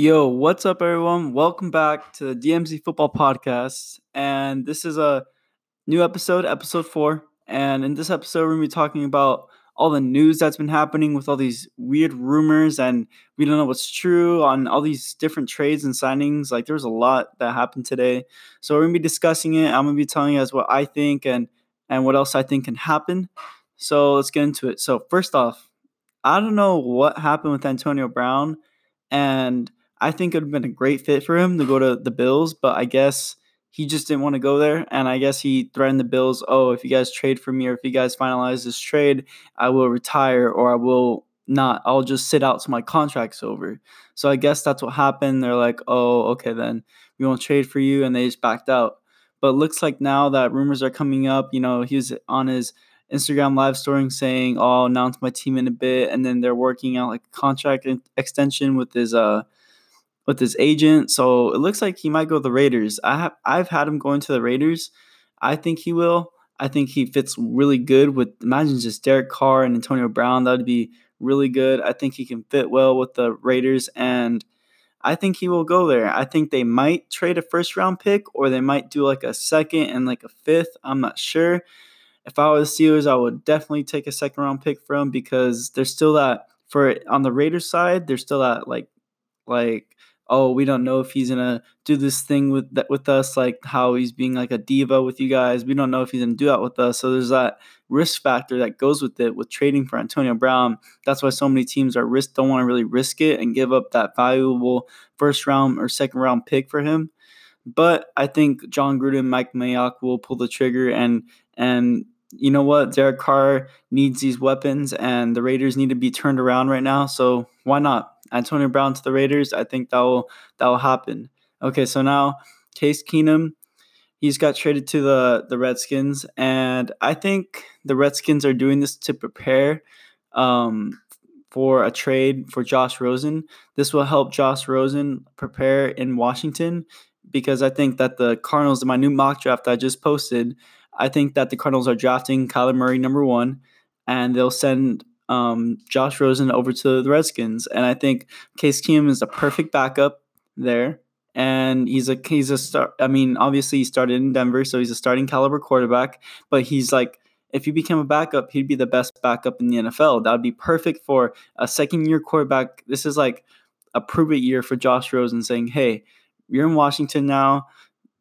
Yo, what's up, everyone? Welcome back to the DMZ Football Podcast. And this is a new episode, episode four. And in this episode, we're going to be talking about all the news that's been happening with all these weird rumors, and we don't know what's true on all these different trades and signings. Like, there's a lot that happened today. So, we're going to be discussing it. I'm going to be telling you guys what I think and, and what else I think can happen. So, let's get into it. So, first off, I don't know what happened with Antonio Brown. And I think it would have been a great fit for him to go to the Bills, but I guess he just didn't want to go there. And I guess he threatened the Bills, oh, if you guys trade for me or if you guys finalize this trade, I will retire or I will not. I'll just sit out till my contract's over. So I guess that's what happened. They're like, oh, okay, then we won't trade for you. And they just backed out. But looks like now that rumors are coming up, you know, he was on his Instagram live story saying, "Oh, I'll announce my team in a bit," and then they're working out like a contract extension with his uh with his agent. So it looks like he might go the Raiders. I have I've had him going to the Raiders. I think he will. I think he fits really good with imagine just Derek Carr and Antonio Brown. That would be really good. I think he can fit well with the Raiders and I think he will go there. I think they might trade a first round pick or they might do like a second and like a fifth. I'm not sure. If I was the Steelers, I would definitely take a second round pick for him because there's still that for on the Raiders side, there's still that like like oh, we don't know if he's gonna do this thing with that with us, like how he's being like a diva with you guys. We don't know if he's gonna do that with us. So there's that risk factor that goes with it with trading for Antonio Brown. That's why so many teams are risk don't want to really risk it and give up that valuable first round or second round pick for him. But I think Jon Gruden, Mike Mayock will pull the trigger and and you know what? Derek Carr needs these weapons, and the Raiders need to be turned around right now. So why not? Antonio Brown to the Raiders. I think that will that will happen. Okay, so now Case Keenum, he's got traded to the the Redskins, and I think the Redskins are doing this to prepare um, for a trade for Josh Rosen. This will help Josh Rosen prepare in Washington because I think that the Cardinals, in my new mock draft I just posted, I think that the Cardinals are drafting Kyler Murray number one, and they'll send um, Josh Rosen over to the Redskins, and I think Case Keenum is a perfect backup there. And he's a he's a start. I mean, obviously he started in Denver, so he's a starting caliber quarterback. But he's like, if he became a backup, he'd be the best backup in the NFL. That would be perfect for a second year quarterback. This is like a prove it year for Josh Rosen, saying, "Hey, you're in Washington now.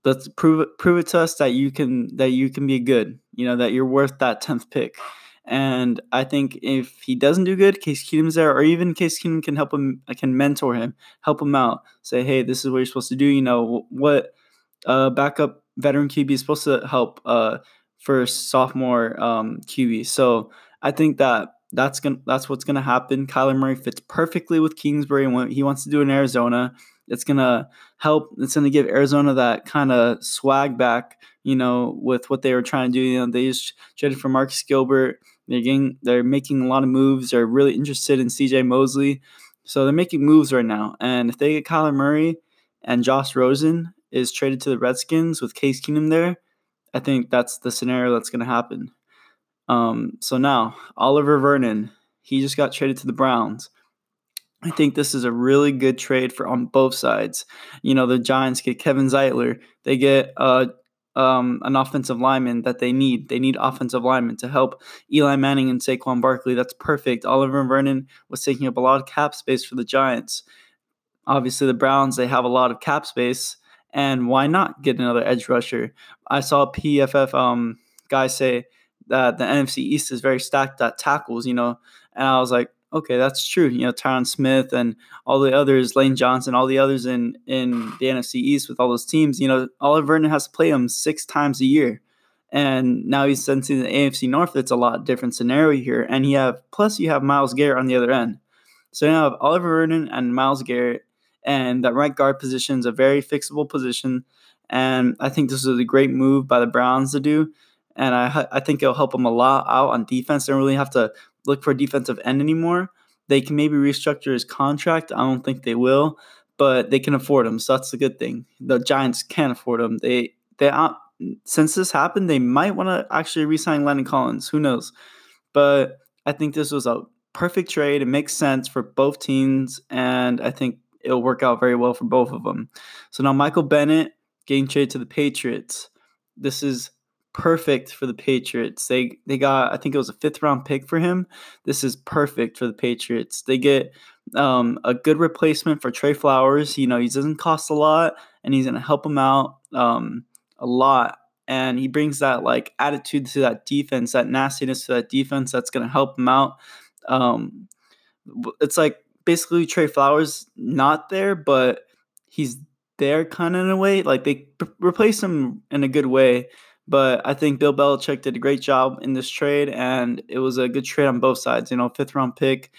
Let's prove it prove it to us that you can that you can be good. You know that you're worth that tenth pick." And I think if he doesn't do good, Case Keenum's there, or even Case Keenum can help him, can mentor him, help him out. Say, hey, this is what you're supposed to do. You know what uh, backup veteran QB is supposed to help uh, first sophomore um, QB. So I think that that's gonna that's what's gonna happen. Kyler Murray fits perfectly with Kingsbury and what he wants to do in Arizona. It's gonna help. It's gonna give Arizona that kind of swag back. You know, with what they were trying to do. You know, they just traded for Marcus Gilbert they're getting, they're making a lot of moves. They're really interested in C.J. Mosley, so they're making moves right now. And if they get Kyler Murray and Josh Rosen is traded to the Redskins with Case Keenum there, I think that's the scenario that's going to happen. Um, so now Oliver Vernon, he just got traded to the Browns. I think this is a really good trade for on both sides. You know, the Giants get Kevin Zeitler. They get uh, um, an offensive lineman that they need. They need offensive linemen to help Eli Manning and Saquon Barkley. That's perfect. Oliver Vernon was taking up a lot of cap space for the Giants. Obviously, the Browns they have a lot of cap space, and why not get another edge rusher? I saw PFF um, guy say that the NFC East is very stacked at tackles. You know, and I was like, okay, that's true. You know, Tyron Smith and all the others, Lane Johnson, all the others in in the NFC East with all those teams. You know, Oliver Vernon has to play them six times a year, and now he's sensing the AFC North. It's a lot different scenario here, and you have plus you have Myles Garrett on the other end. So now have Oliver Vernon and Myles Garrett, and that right guard position is a very fixable position. And I think this is a great move by the Browns to do. And I, I think it'll help them a lot out on defense. They don't really have to look for a defensive end anymore. They can maybe restructure his contract. I don't think they will, but they can afford him, so that's a good thing. The Giants can't afford him. They they uh, since this happened, they might want to actually re-sign Landon Collins. Who knows? But I think this was a perfect trade. It makes sense for both teams, and I think it'll work out very well for both of them. So now Michael Bennett getting traded to the Patriots. This is perfect for the Patriots. They they got I think it was a fifth round pick for him. This is perfect for the Patriots. They get um, a good replacement for Trey Flowers. You know, he doesn't cost a lot, and he's gonna help him out um, a lot. And he brings that like attitude to that defense, that nastiness to that defense. That's gonna help him out. Um, it's like basically Trey Flowers not there, but he's there kind of in a way. Like they p- replace him in a good way. But I think Bill Belichick did a great job in this trade, and it was a good trade on both sides. You know, fifth round pick,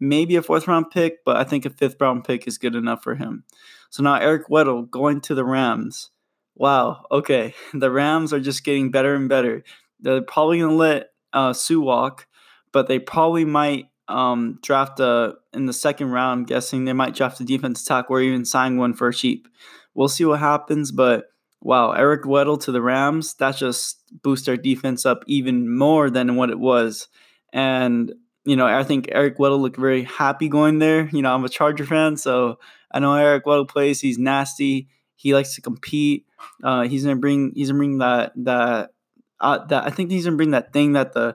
maybe a fourth round pick, but I think a fifth round pick is good enough for him. So now Eric Weddle going to the Rams. Wow. Okay, the Rams are just getting better and better. They're probably gonna let uh, Suh walk, but they probably might um, draft a in the second round. I'm guessing they might draft a defense tackle or even sign one for cheap. We'll see what happens, but wow, Eric Weddle to the Rams, that just boosts our defense up even more than what it was. And, you know, I think Eric Weddle looked very happy going there. You know, I'm a Charger fan, so I know Eric Weddle plays. He's nasty. He likes to compete. Uh, he's gonna bring. He's gonna bring that that uh, that. I think he's gonna bring that thing that the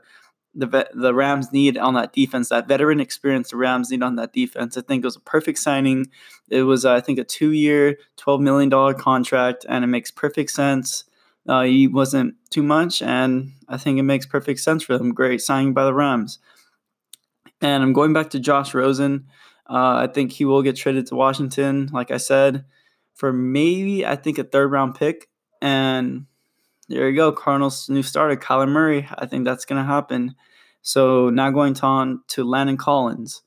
the the Rams need on that defense, that veteran experience the Rams need on that defense. I think it was a perfect signing. It was, uh, I think, a two year, $12 million contract, and it makes perfect sense. Uh, he wasn't too much, and I think it makes perfect sense for them. Great signing by the Rams. And I'm going back to Josh Rosen. Uh, I think he will get traded to Washington, like I said, for maybe, I think, a third round pick. And there you go. Cardinals' new starter, Kyler Murray. I think that's going to happen. So now going on to Landon Collins.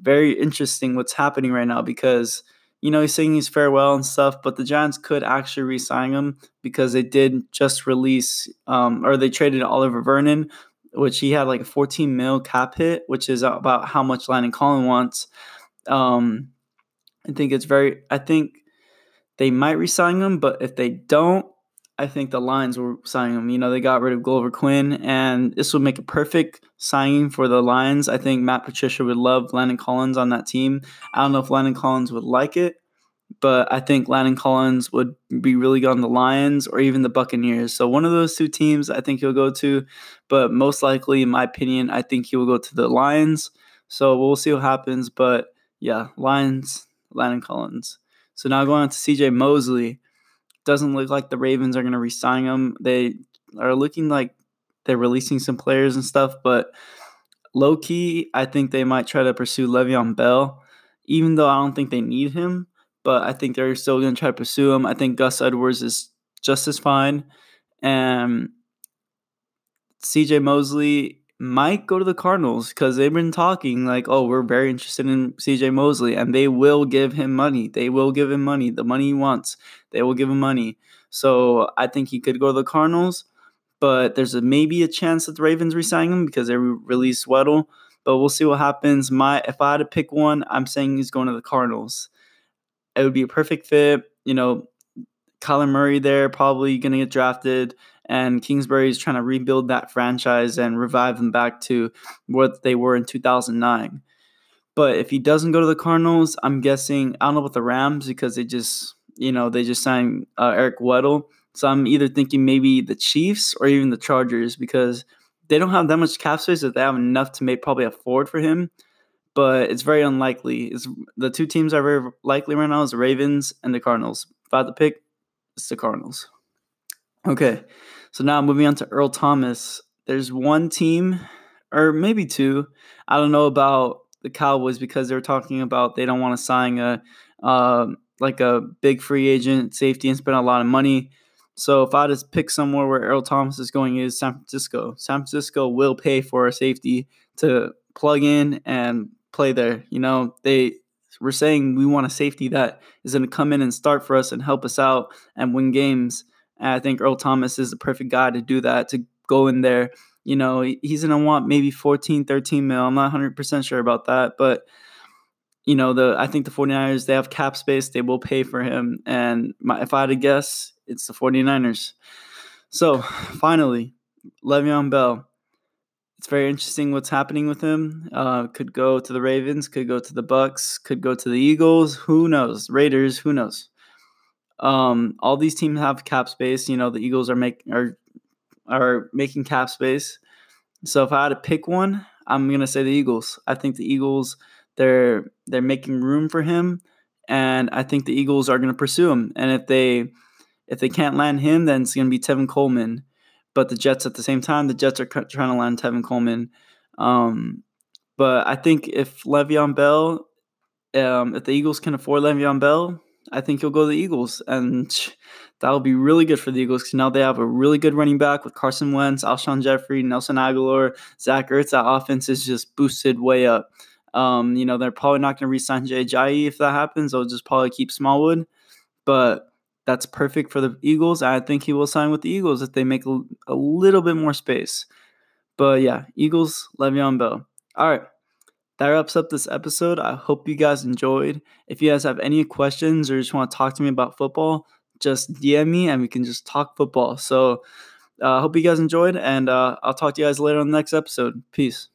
Very interesting what's happening right now because, you know, he's saying he's farewell and stuff, but the Giants could actually re sign him because they did just release, um, or they traded Oliver Vernon, which he had like a 14 mil cap hit, which is about how much Landon Collins wants. Um, I think it's very, I think they might resign him, but if they don't, I think the Lions will sign him. You know, they got rid of Glover Quin, and this would make a perfect signing for the Lions. I think Matt Patricia would love Landon Collins on that team. I don't know if Landon Collins would like it, but I think Landon Collins would be really good on the Lions or even the Buccaneers. So one of those two teams I think he'll go to, but most likely, in my opinion, I think he will go to the Lions. So we'll see what happens. But yeah, Lions, Landon Collins. So now going on to CJ Mosley doesn't look like the Ravens are going to re-sign him. They are looking like they're releasing some players and stuff, but low key, I think they might try to pursue Le'Veon Bell, even though I don't think they need him. But I think they're still going to try to pursue him. I think Gus Edwards is just as fine. And CJ Mosley might go to the Cardinals because they've been talking like, oh, we're very interested in CJ Mosley, and they will give him money. They will give him money, the money he wants. They will give him money. So I think he could go to the Cardinals, but there's a, maybe a chance that the Ravens resign him because they release Weddle. But we'll see what happens. My if I had to pick one, I'm saying he's going to the Cardinals. It would be a perfect fit. You know, Kyler Murray there probably going to get drafted and Kingsbury is trying to rebuild that franchise and revive them back to what they were in 2009. But if he doesn't go to the Cardinals, I'm guessing I don't know about the Rams because they just you know they just signed uh, Eric Weddle. So I'm either thinking maybe the Chiefs or even the Chargers because they don't have that much cap space that they have enough to make probably afford for him. But it's very unlikely. It's the two teams are very likely right now is the Ravens and the Cardinals. If I had to pick, it's the Cardinals. Okay, so now moving on to Earl Thomas. There's one team, or maybe two. I don't know about the Cowboys because they're talking about they don't want to sign a uh, like a big free agent safety and spend a lot of money. So if I just pick somewhere where Earl Thomas is going is San Francisco. San Francisco will pay for a safety to plug in and play there. You know, they we're saying we want a safety that is going to come in and start for us and help us out and win games. And I think Earl Thomas is the perfect guy to do that, to go in there. You know, he's going to want maybe 14, 13 mil. I'm not 100% sure about that. But, you know, the I think the 49ers, they have cap space. They will pay for him. And my, if I had to guess, it's the 49ers. So finally, Le'Veon Bell. it's very interesting what's happening with him. Uh, could go to the Ravens, could go to the Bucks, could go to the Eagles. Who knows? Raiders. Who knows? Um, all these teams have cap space. You know, the Eagles are make are are making cap space. So if I had to pick one, I'm gonna say the Eagles. I think the Eagles they're they're making room for him, and I think the Eagles are gonna pursue him. And if they if they can't land him, then it's gonna be Tevin Coleman but the Jets at the same time, the Jets are trying to land Tevin Coleman. Um, but I think if Le'Veon Bell, um, if the Eagles can afford Le'Veon Bell, I think he'll go to the Eagles, and that'll be really good for the Eagles because now they have a really good running back with Carson Wentz, Alshon Jeffery, Nelson Agholor, Zach Ertz. That offense is just boosted way up. Um, you know, they're probably not going to re-sign Jay Ajayi if that happens. They'll just probably keep Smallwood, but that's perfect for the Eagles. I think he will sign with the Eagles if they make a, a little bit more space. But yeah, Eagles, Le'Veon Bell. All right. That wraps up this episode. I hope you guys enjoyed. If you guys have any questions or just want to talk to me about football, just DM me and we can just talk football. So I uh, hope you guys enjoyed, and uh, I'll talk to you guys later on the next episode. Peace.